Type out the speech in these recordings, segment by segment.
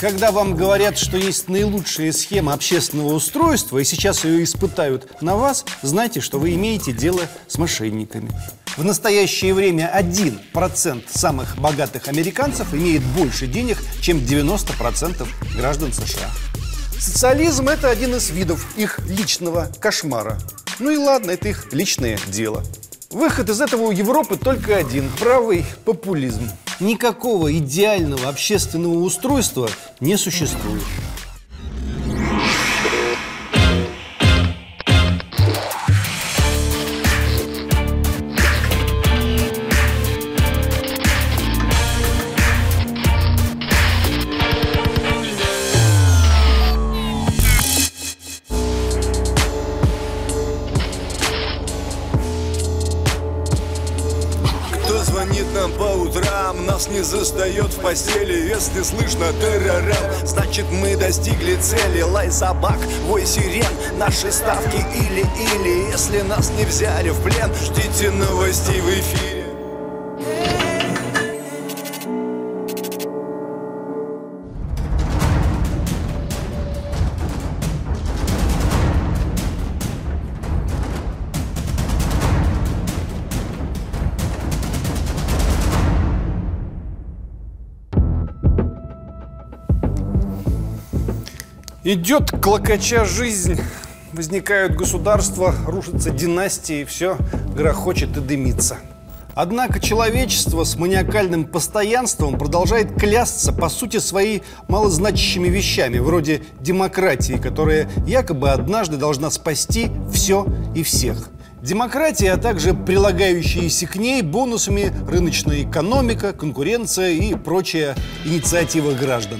Когда вам говорят, что есть наилучшая схема общественного устройства, и сейчас ее испытают на вас, знайте, что вы имеете дело с мошенниками. В настоящее время 1% самых богатых американцев имеет больше денег, чем 90% граждан США. Социализм – это один из видов их личного кошмара. Ну и ладно, это их личное дело. Выход из этого у Европы только один – правый популизм. Никакого идеального общественного устройства не существует. Утрам, нас не застает в постели. Если слышно террорем, значит мы достигли цели. Лай собак, вой сирен, наши ставки или-или. Если нас не взяли в плен, ждите новостей в эфире Идет клокоча жизнь, возникают государства, рушатся династии, все грохочет и дымится. Однако человечество с маниакальным постоянством продолжает клясться по сути своей малозначащими вещами, вроде демократии, которая якобы однажды должна спасти все и всех. Демократия, а также прилагающиеся к ней бонусами рыночная экономика, конкуренция и прочая инициатива граждан.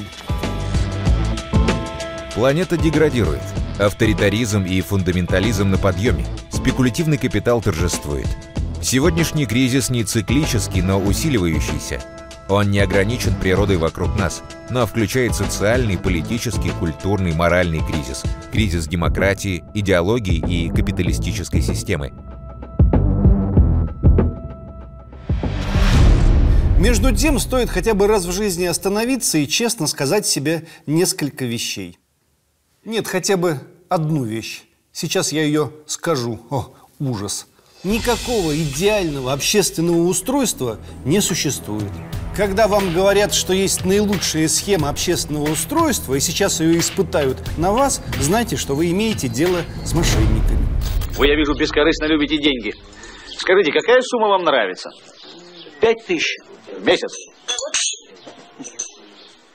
Планета деградирует. Авторитаризм и фундаментализм на подъеме. Спекулятивный капитал торжествует. Сегодняшний кризис не циклический, но усиливающийся. Он не ограничен природой вокруг нас, но включает социальный, политический, культурный, моральный кризис, кризис демократии, идеологии и капиталистической системы. Между тем, стоит хотя бы раз в жизни остановиться и честно сказать себе несколько вещей. Нет, хотя бы одну вещь. Сейчас я ее скажу. О, ужас. Никакого идеального общественного устройства не существует. Когда вам говорят, что есть наилучшая схема общественного устройства, и сейчас ее испытают на вас, знайте, что вы имеете дело с мошенниками. Вы, я вижу, бескорыстно любите деньги. Скажите, какая сумма вам нравится? Пять тысяч В месяц?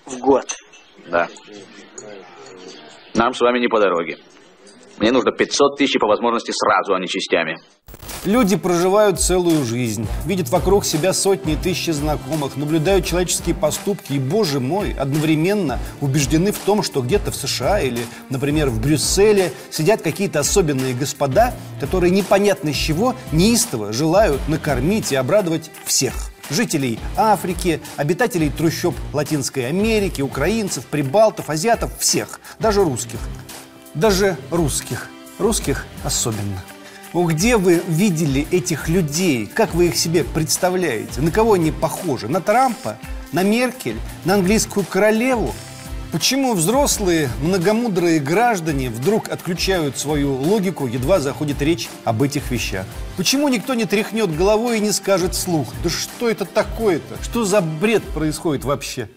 в год. Да. Нам с вами не по дороге. Мне нужно 500 тысяч по возможности сразу, а не частями. Люди проживают целую жизнь, видят вокруг себя сотни и тысячи знакомых, наблюдают человеческие поступки и, боже мой, одновременно убеждены в том, что где-то в США или, например, в Брюсселе сидят какие-то особенные господа, которые непонятно с чего неистово желают накормить и обрадовать всех. Жителей Африки, обитателей трущоб Латинской Америки, украинцев, прибалтов, азиатов, всех, даже русских. Даже русских. Русских особенно. Ну, где вы видели этих людей? Как вы их себе представляете? На кого они похожи? На Трампа? На Меркель? На английскую королеву? Почему взрослые, многомудрые граждане вдруг отключают свою логику, едва заходит речь об этих вещах? Почему никто не тряхнет головой и не скажет вслух? Да что это такое-то? Что за бред происходит вообще?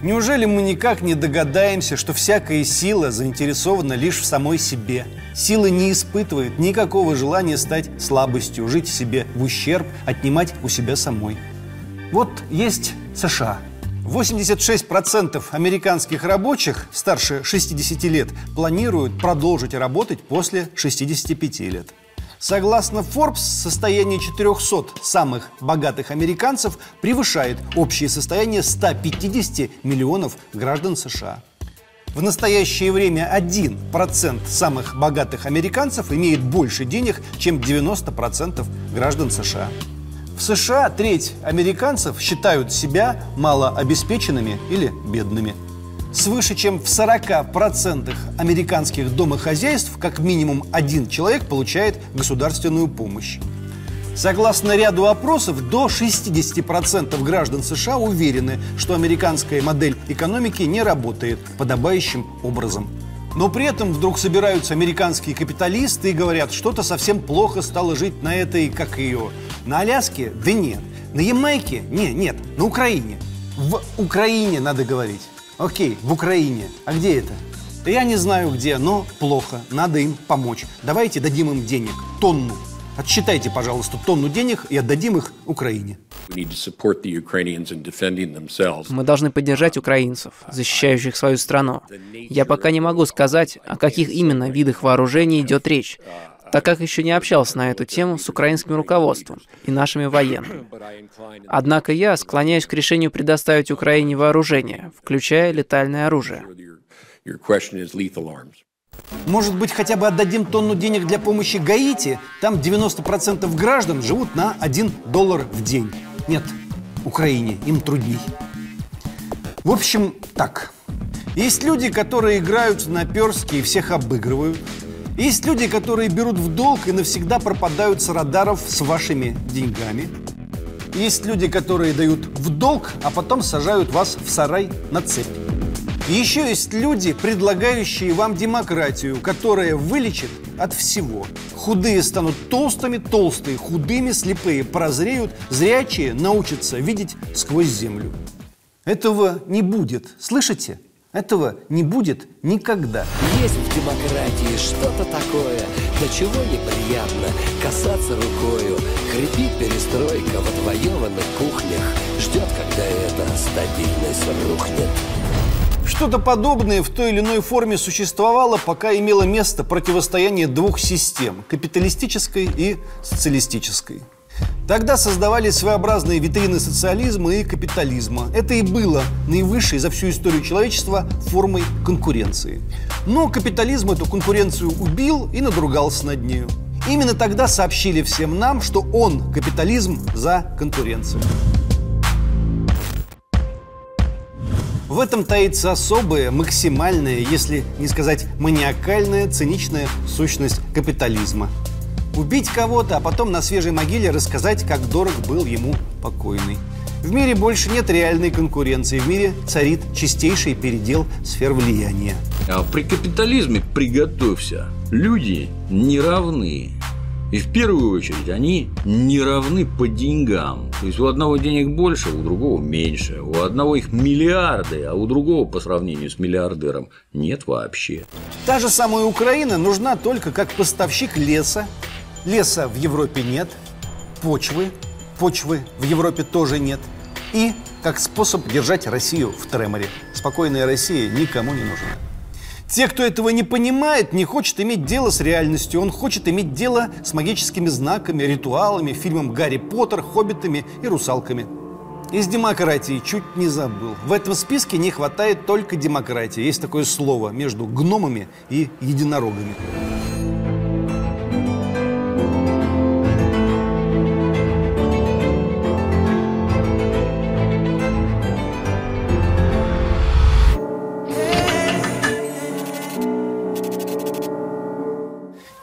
Неужели мы никак не догадаемся, что всякая сила заинтересована лишь в самой себе? Сила не испытывает никакого желания стать слабостью, жить себе в ущерб, отнимать у себя самой. Вот есть США. 86% американских рабочих старше 60 лет планируют продолжить работать после 65 лет. Согласно Forbes, состояние 400 самых богатых американцев превышает общее состояние 150 миллионов граждан США. В настоящее время 1% самых богатых американцев имеет больше денег, чем 90% граждан США. В США треть американцев считают себя малообеспеченными или бедными. Свыше чем в 40% американских домохозяйств как минимум один человек получает государственную помощь. Согласно ряду опросов, до 60% граждан США уверены, что американская модель экономики не работает подобающим образом. Но при этом вдруг собираются американские капиталисты и говорят, что-то совсем плохо стало жить на этой, как ее, на Аляске? Да нет. На Ямайке? Не, нет. На Украине. В Украине надо говорить. Окей, в Украине. А где это? Да я не знаю где, но плохо. Надо им помочь. Давайте дадим им денег. Тонну. Отсчитайте, пожалуйста, тонну денег и отдадим их Украине. Мы должны поддержать украинцев, защищающих свою страну. Я пока не могу сказать, о каких именно видах вооружений идет речь, так как еще не общался на эту тему с украинским руководством и нашими военными. Однако я склоняюсь к решению предоставить Украине вооружение, включая летальное оружие. Может быть, хотя бы отдадим тонну денег для помощи Гаити? Там 90% граждан живут на 1 доллар в день. Нет, Украине им трудней. В общем, так. Есть люди, которые играют на перске и всех обыгрывают. Есть люди, которые берут в долг и навсегда пропадают с радаров с вашими деньгами. Есть люди, которые дают в долг, а потом сажают вас в сарай на цепь. Еще есть люди, предлагающие вам демократию, которая вылечит от всего. Худые станут толстыми, толстые худыми, слепые прозреют, зрячие научатся видеть сквозь землю. Этого не будет, слышите? Этого не будет никогда. Есть в демократии что-то такое, до чего неприятно касаться рукою. Хрипит перестройка в отвоеванных кухнях, ждет, когда эта стабильность рухнет. Что-то подобное в той или иной форме существовало, пока имело место противостояние двух систем – капиталистической и социалистической. Тогда создавались своеобразные витрины социализма и капитализма. Это и было наивысшей за всю историю человечества формой конкуренции. Но капитализм эту конкуренцию убил и надругался над нею. Именно тогда сообщили всем нам, что он, капитализм, за конкуренцию. В этом таится особая, максимальная, если не сказать маниакальная, циничная сущность капитализма. Убить кого-то, а потом на свежей могиле рассказать, как дорог был ему покойный. В мире больше нет реальной конкуренции. В мире царит чистейший передел сфер влияния. А при капитализме, приготовься, люди не равны. И в первую очередь они не равны по деньгам. То есть у одного денег больше, у другого меньше. У одного их миллиарды, а у другого по сравнению с миллиардером нет вообще. Та же самая Украина нужна только как поставщик леса. Леса в Европе нет, почвы, почвы в Европе тоже нет. И как способ держать Россию в треморе. Спокойная Россия никому не нужна. Те, кто этого не понимает, не хочет иметь дело с реальностью. Он хочет иметь дело с магическими знаками, ритуалами, фильмом «Гарри Поттер», «Хоббитами» и «Русалками». Из демократии чуть не забыл. В этом списке не хватает только демократии. Есть такое слово между гномами и единорогами.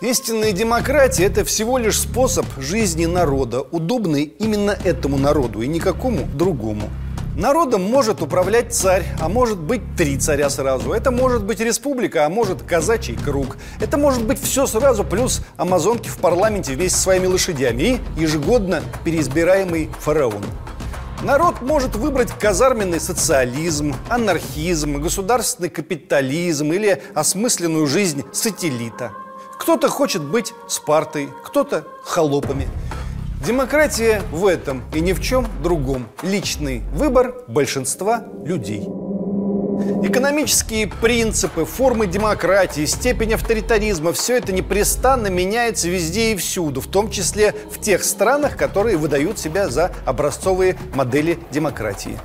Истинная демократия – это всего лишь способ жизни народа, удобный именно этому народу и никакому другому. Народом может управлять царь, а может быть три царя сразу. Это может быть республика, а может казачий круг. Это может быть все сразу, плюс амазонки в парламенте вместе с своими лошадями и ежегодно переизбираемый фараон. Народ может выбрать казарменный социализм, анархизм, государственный капитализм или осмысленную жизнь сателлита – кто-то хочет быть Спартой, кто-то холопами. Демократия в этом и ни в чем другом. Личный выбор большинства людей. Экономические принципы, формы демократии, степень авторитаризма – все это непрестанно меняется везде и всюду, в том числе в тех странах, которые выдают себя за образцовые модели демократии.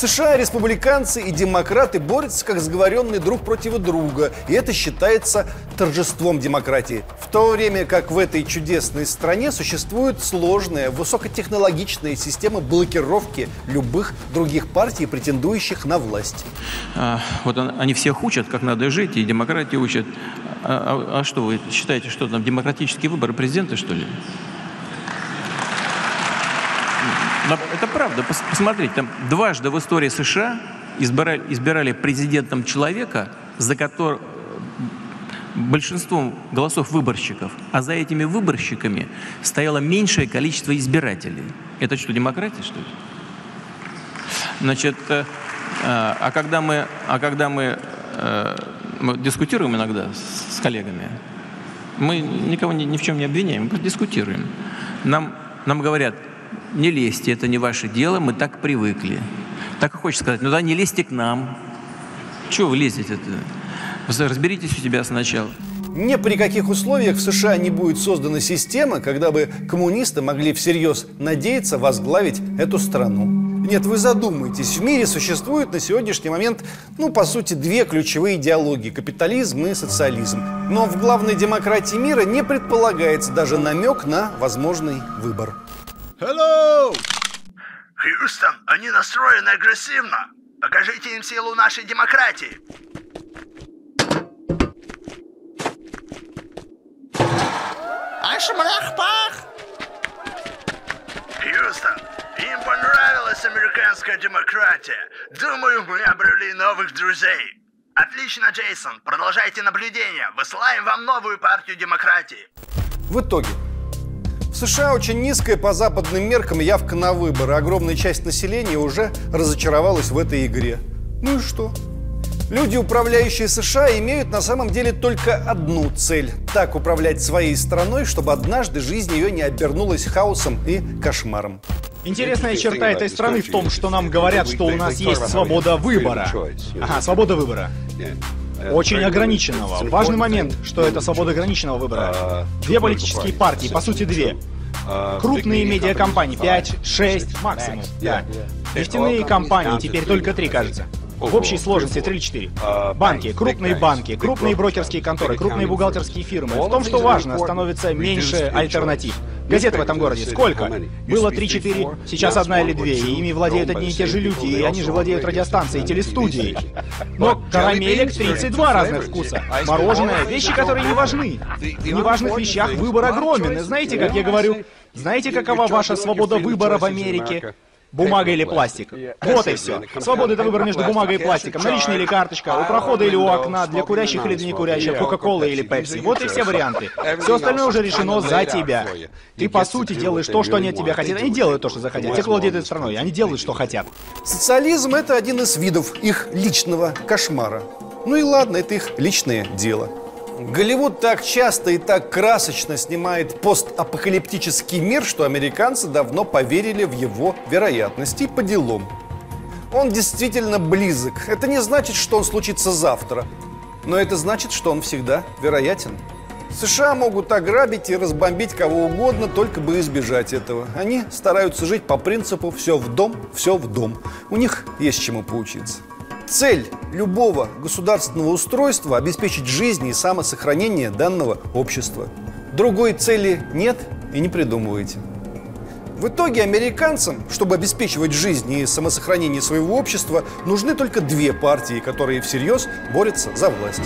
США республиканцы и демократы борются как сговоренные друг против друга, и это считается торжеством демократии. В то время как в этой чудесной стране существует сложная, высокотехнологичная система блокировки любых других партий, претендующих на власть. А, вот они всех учат, как надо жить, и демократии учат. А, а, а что вы считаете, что там демократические выборы президента, что ли? Но это правда. Пос- Посмотрите, там дважды в истории США избирали, избирали президентом человека, за которым большинством голосов выборщиков, а за этими выборщиками стояло меньшее количество избирателей. Это что, демократия, что ли? Значит, э, э, а когда мы, а когда мы, э, мы дискутируем иногда с, с коллегами, мы никого ни, ни в чем не обвиняем, мы просто дискутируем. Нам, нам говорят, не лезьте, это не ваше дело, мы так привыкли. Так и хочется сказать, ну да, не лезьте к нам. Чего вы лезете-то? Разберитесь у себя сначала. Ни при каких условиях в США не будет создана система, когда бы коммунисты могли всерьез надеяться возглавить эту страну. Нет, вы задумайтесь, в мире существует на сегодняшний момент, ну, по сути, две ключевые идеологии – капитализм и социализм. Но в главной демократии мира не предполагается даже намек на возможный выбор. Hello! Хьюстон, они настроены агрессивно. Покажите им силу нашей демократии. Ашмрахпах! Хьюстон, им понравилась американская демократия. Думаю, мы обрели новых друзей. Отлично, Джейсон. Продолжайте наблюдение. Высылаем вам новую партию демократии. В итоге, США очень низкая по западным меркам явка на выборы. Огромная часть населения уже разочаровалась в этой игре. Ну и что? Люди, управляющие США, имеют на самом деле только одну цель – так управлять своей страной, чтобы однажды жизнь ее не обернулась хаосом и кошмаром. Интересная черта этой страны в том, что нам говорят, что у нас есть свобода выбора. Ага, свобода выбора. Очень ограниченного. Важный момент, что это свобода ограниченного выбора. Две политические партии, по сути две. Крупные медиакомпании, 5, 6 максимум, да. Нефтяные компании, теперь только три, кажется. В общей сложности 3 или 4. Банки, крупные банки, крупные брокерские конторы, крупные бухгалтерские фирмы. В том, что важно, становится меньше альтернатив. Газет в этом городе сколько? Было 3-4, сейчас одна или две, и ими владеют одни и те же люди, и они же владеют радиостанцией, телестудией. Но карамелек 32 разных вкуса. Мороженое, вещи, которые не важны. В неважных вещах выбор огромен. И знаете, как я говорю, знаете, какова ваша свобода выбора в Америке? Бумага или пластик. Вот и все. Свобода это выбор между бумагой и пластиком. Наличная или карточка, у прохода или у окна, для курящих или для некурящих, Кока-Кола или Пепси. Вот и все варианты. Все остальное уже решено за тебя. Ты по сути делаешь то, что они от тебя хотят. Они делают то, что захотят. Те, кто владеет этой страной, они делают, что хотят. Социализм – это один из видов их личного кошмара. Ну и ладно, это их личное дело. Голливуд так часто и так красочно снимает постапокалиптический мир, что американцы давно поверили в его вероятность и по делам. Он действительно близок. Это не значит, что он случится завтра. Но это значит, что он всегда вероятен. США могут ограбить и разбомбить кого угодно, только бы избежать этого. Они стараются жить по принципу «все в дом, все в дом». У них есть чему поучиться. Цель любого государственного устройства – обеспечить жизнь и самосохранение данного общества. Другой цели нет и не придумывайте. В итоге американцам, чтобы обеспечивать жизнь и самосохранение своего общества, нужны только две партии, которые всерьез борются за власть.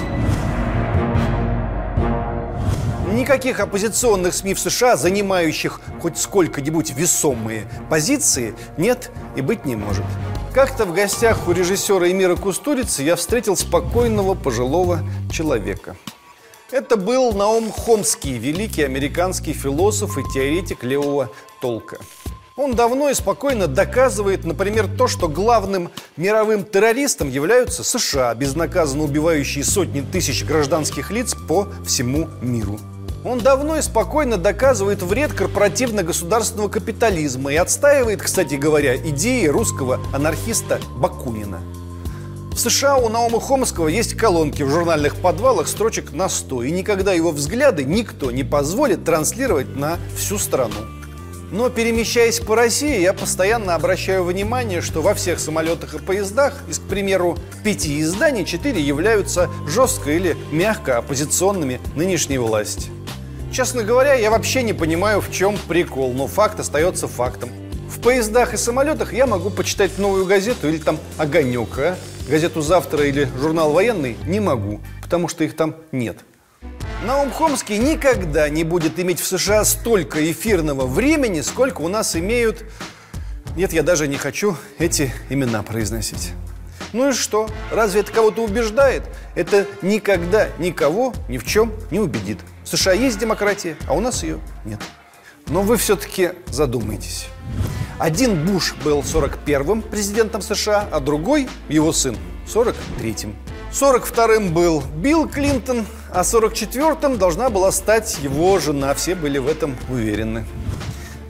Никаких оппозиционных СМИ в США, занимающих хоть сколько-нибудь весомые позиции, нет и быть не может. Как-то в гостях у режиссера Эмира Кустурицы я встретил спокойного пожилого человека. Это был Наум Хомский, великий американский философ и теоретик левого толка. Он давно и спокойно доказывает, например, то, что главным мировым террористом являются США, безнаказанно убивающие сотни тысяч гражданских лиц по всему миру. Он давно и спокойно доказывает вред корпоративно-государственного капитализма и отстаивает, кстати говоря, идеи русского анархиста Бакунина. В США у Наума Хомского есть колонки в журнальных подвалах строчек на 100, и никогда его взгляды никто не позволит транслировать на всю страну. Но перемещаясь по России, я постоянно обращаю внимание, что во всех самолетах и поездах из, к примеру, пяти изданий четыре являются жестко или мягко оппозиционными нынешней власти. Честно говоря, я вообще не понимаю, в чем прикол, но факт остается фактом. В поездах и самолетах я могу почитать новую газету или там «Огонек», а? Газету «Завтра» или журнал «Военный» не могу, потому что их там нет. Наум Хомский никогда не будет иметь в США столько эфирного времени, сколько у нас имеют Нет, я даже не хочу эти имена произносить. Ну и что? Разве это кого-то убеждает? Это никогда никого ни в чем не убедит. В США есть демократия, а у нас ее нет. Но вы все-таки задумайтесь. Один Буш был 41-м президентом США, а другой, его сын, 43-м. 42-м был Билл Клинтон, а 44-м должна была стать его жена. Все были в этом уверены.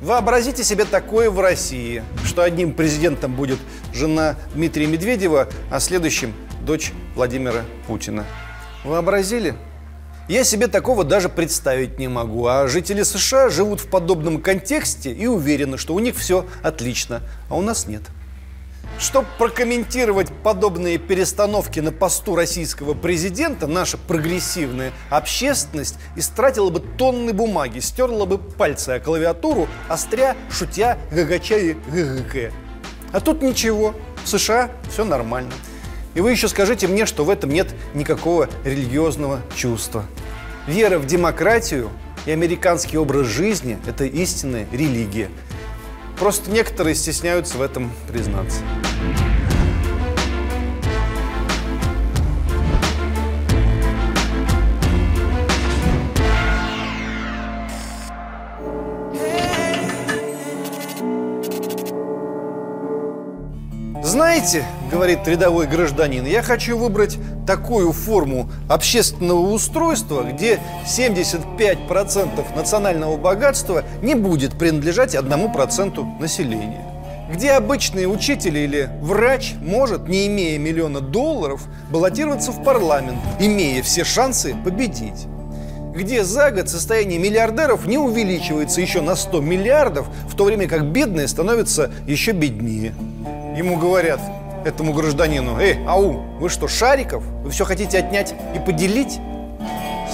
Вообразите себе такое в России, что одним президентом будет жена Дмитрия Медведева, а следующим – дочь Владимира Путина. Вообразили? Я себе такого даже представить не могу. А жители США живут в подобном контексте и уверены, что у них все отлично, а у нас нет. Чтобы прокомментировать подобные перестановки на посту российского президента, наша прогрессивная общественность истратила бы тонны бумаги, стерла бы пальцы о клавиатуру, остря, шутя, гагача и ггк. А тут ничего, в США все нормально. И вы еще скажите мне, что в этом нет никакого религиозного чувства. Вера в демократию и американский образ жизни – это истинная религия. Просто некоторые стесняются в этом признаться. Знаете, говорит рядовой гражданин, я хочу выбрать такую форму общественного устройства, где 75% национального богатства не будет принадлежать одному проценту населения. Где обычный учитель или врач может, не имея миллиона долларов, баллотироваться в парламент, имея все шансы победить где за год состояние миллиардеров не увеличивается еще на 100 миллиардов, в то время как бедные становятся еще беднее. Ему говорят, этому гражданину, «Эй, ау, вы что, шариков? Вы все хотите отнять и поделить?»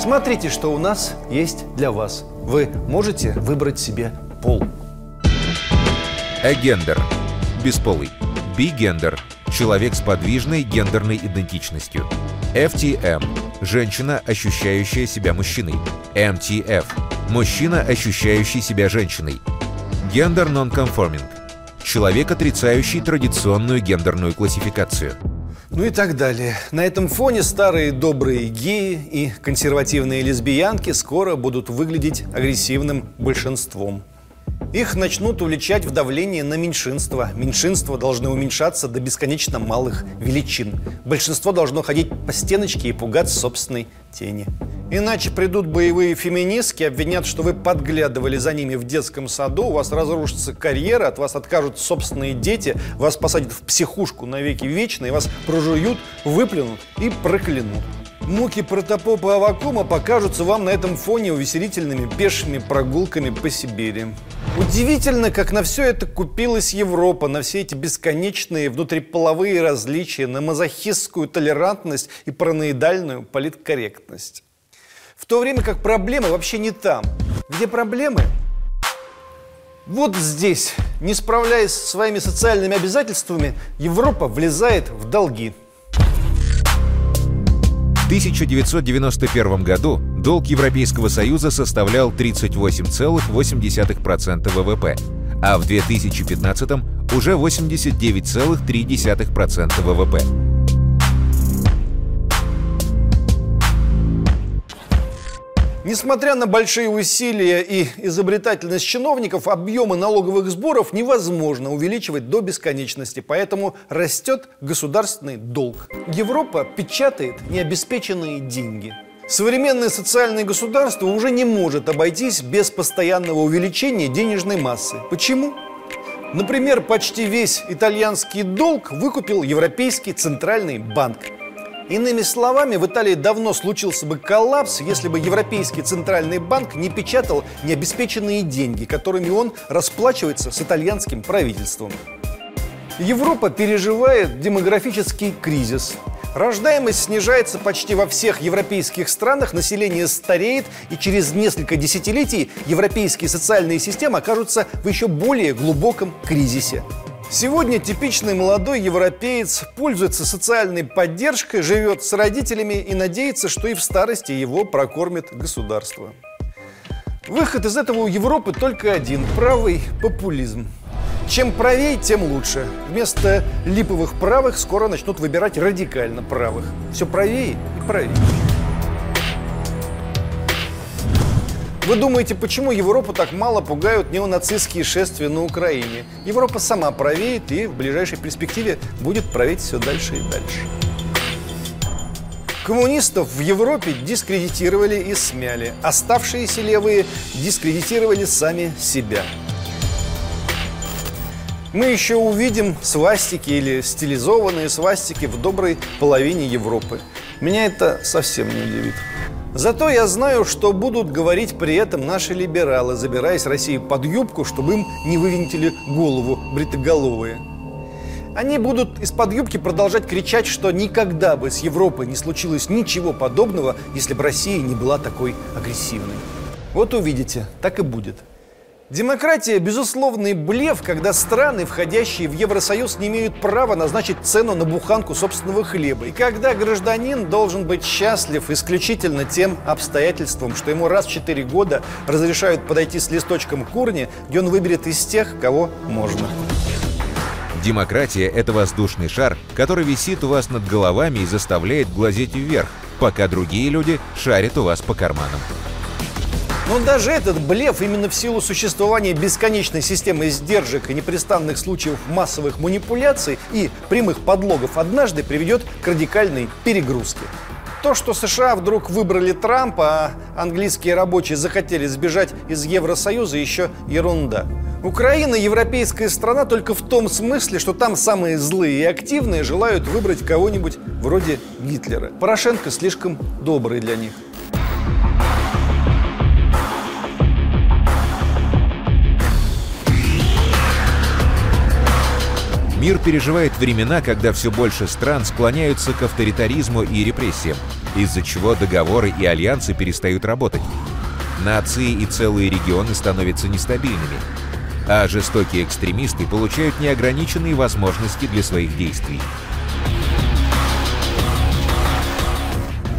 Смотрите, что у нас есть для вас. Вы можете выбрать себе пол. Агендер. Бесполый. Бигендер. Человек с подвижной гендерной идентичностью. FTM. Женщина, ощущающая себя мужчиной. MTF. Мужчина, ощущающий себя женщиной. Гендер нонконформинг человек, отрицающий традиционную гендерную классификацию. Ну и так далее. На этом фоне старые добрые геи и консервативные лесбиянки скоро будут выглядеть агрессивным большинством. Их начнут увлечать в давление на меньшинство. Меньшинства должны уменьшаться до бесконечно малых величин. Большинство должно ходить по стеночке и пугаться собственной тени. Иначе придут боевые феминистки, обвинят, что вы подглядывали за ними в детском саду, у вас разрушится карьера, от вас откажут собственные дети, вас посадят в психушку на веки вечные, вас прожуют, выплюнут и проклянут. Муки протопопа Авакума покажутся вам на этом фоне увеселительными пешими прогулками по Сибири. Удивительно, как на все это купилась Европа, на все эти бесконечные внутриполовые различия, на мазохистскую толерантность и параноидальную политкорректность. В то время как проблемы вообще не там. Где проблемы? Вот здесь, не справляясь со своими социальными обязательствами, Европа влезает в долги. 1991 году долг Европейского Союза составлял 38,8% ВВП, а в 2015 уже 89,3% ВВП. Несмотря на большие усилия и изобретательность чиновников, объемы налоговых сборов невозможно увеличивать до бесконечности, поэтому растет государственный долг. Европа печатает необеспеченные деньги. Современное социальное государство уже не может обойтись без постоянного увеличения денежной массы. Почему? Например, почти весь итальянский долг выкупил Европейский центральный банк – Иными словами, в Италии давно случился бы коллапс, если бы Европейский центральный банк не печатал необеспеченные деньги, которыми он расплачивается с итальянским правительством. Европа переживает демографический кризис. Рождаемость снижается почти во всех европейских странах, население стареет, и через несколько десятилетий европейские социальные системы окажутся в еще более глубоком кризисе. Сегодня типичный молодой европеец пользуется социальной поддержкой, живет с родителями и надеется, что и в старости его прокормит государство. Выход из этого у Европы только один – правый популизм. Чем правее, тем лучше. Вместо липовых правых скоро начнут выбирать радикально правых. Все правее и правее. Вы думаете, почему Европу так мало пугают неонацистские шествия на Украине? Европа сама правеет и в ближайшей перспективе будет править все дальше и дальше. Коммунистов в Европе дискредитировали и смяли. Оставшиеся левые дискредитировали сами себя. Мы еще увидим свастики или стилизованные свастики в доброй половине Европы. Меня это совсем не удивит. Зато я знаю, что будут говорить при этом наши либералы, забираясь России под юбку, чтобы им не вывинтили голову бритоголовые. Они будут из-под юбки продолжать кричать, что никогда бы с Европой не случилось ничего подобного, если бы Россия не была такой агрессивной. Вот увидите, так и будет. Демократия – безусловный блеф, когда страны, входящие в Евросоюз, не имеют права назначить цену на буханку собственного хлеба. И когда гражданин должен быть счастлив исключительно тем обстоятельством, что ему раз в четыре года разрешают подойти с листочком к урне, где он выберет из тех, кого можно. Демократия – это воздушный шар, который висит у вас над головами и заставляет глазеть вверх, пока другие люди шарят у вас по карманам. Но даже этот блеф именно в силу существования бесконечной системы сдержек и непрестанных случаев массовых манипуляций и прямых подлогов однажды приведет к радикальной перегрузке. То, что США вдруг выбрали Трампа, а английские рабочие захотели сбежать из Евросоюза, еще ерунда. Украина – европейская страна только в том смысле, что там самые злые и активные желают выбрать кого-нибудь вроде Гитлера. Порошенко слишком добрый для них. Мир переживает времена, когда все больше стран склоняются к авторитаризму и репрессиям, из-за чего договоры и альянсы перестают работать. Нации и целые регионы становятся нестабильными, а жестокие экстремисты получают неограниченные возможности для своих действий.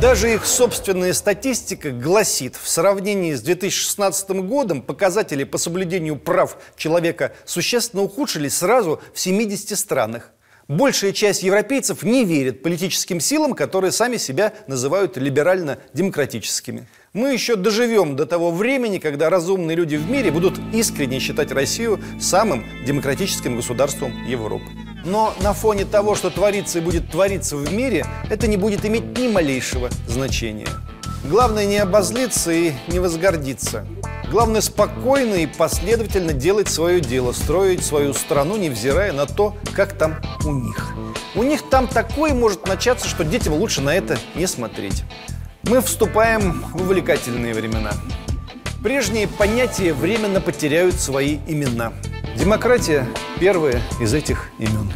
Даже их собственная статистика гласит, в сравнении с 2016 годом показатели по соблюдению прав человека существенно ухудшились сразу в 70 странах. Большая часть европейцев не верит политическим силам, которые сами себя называют либерально-демократическими. Мы еще доживем до того времени, когда разумные люди в мире будут искренне считать Россию самым демократическим государством Европы. Но на фоне того, что творится и будет твориться в мире, это не будет иметь ни малейшего значения. Главное не обозлиться и не возгордиться. Главное спокойно и последовательно делать свое дело, строить свою страну, невзирая на то, как там у них. У них там такое может начаться, что детям лучше на это не смотреть. Мы вступаем в увлекательные времена. Прежние понятия временно потеряют свои имена – Демократия – первое из этих имен.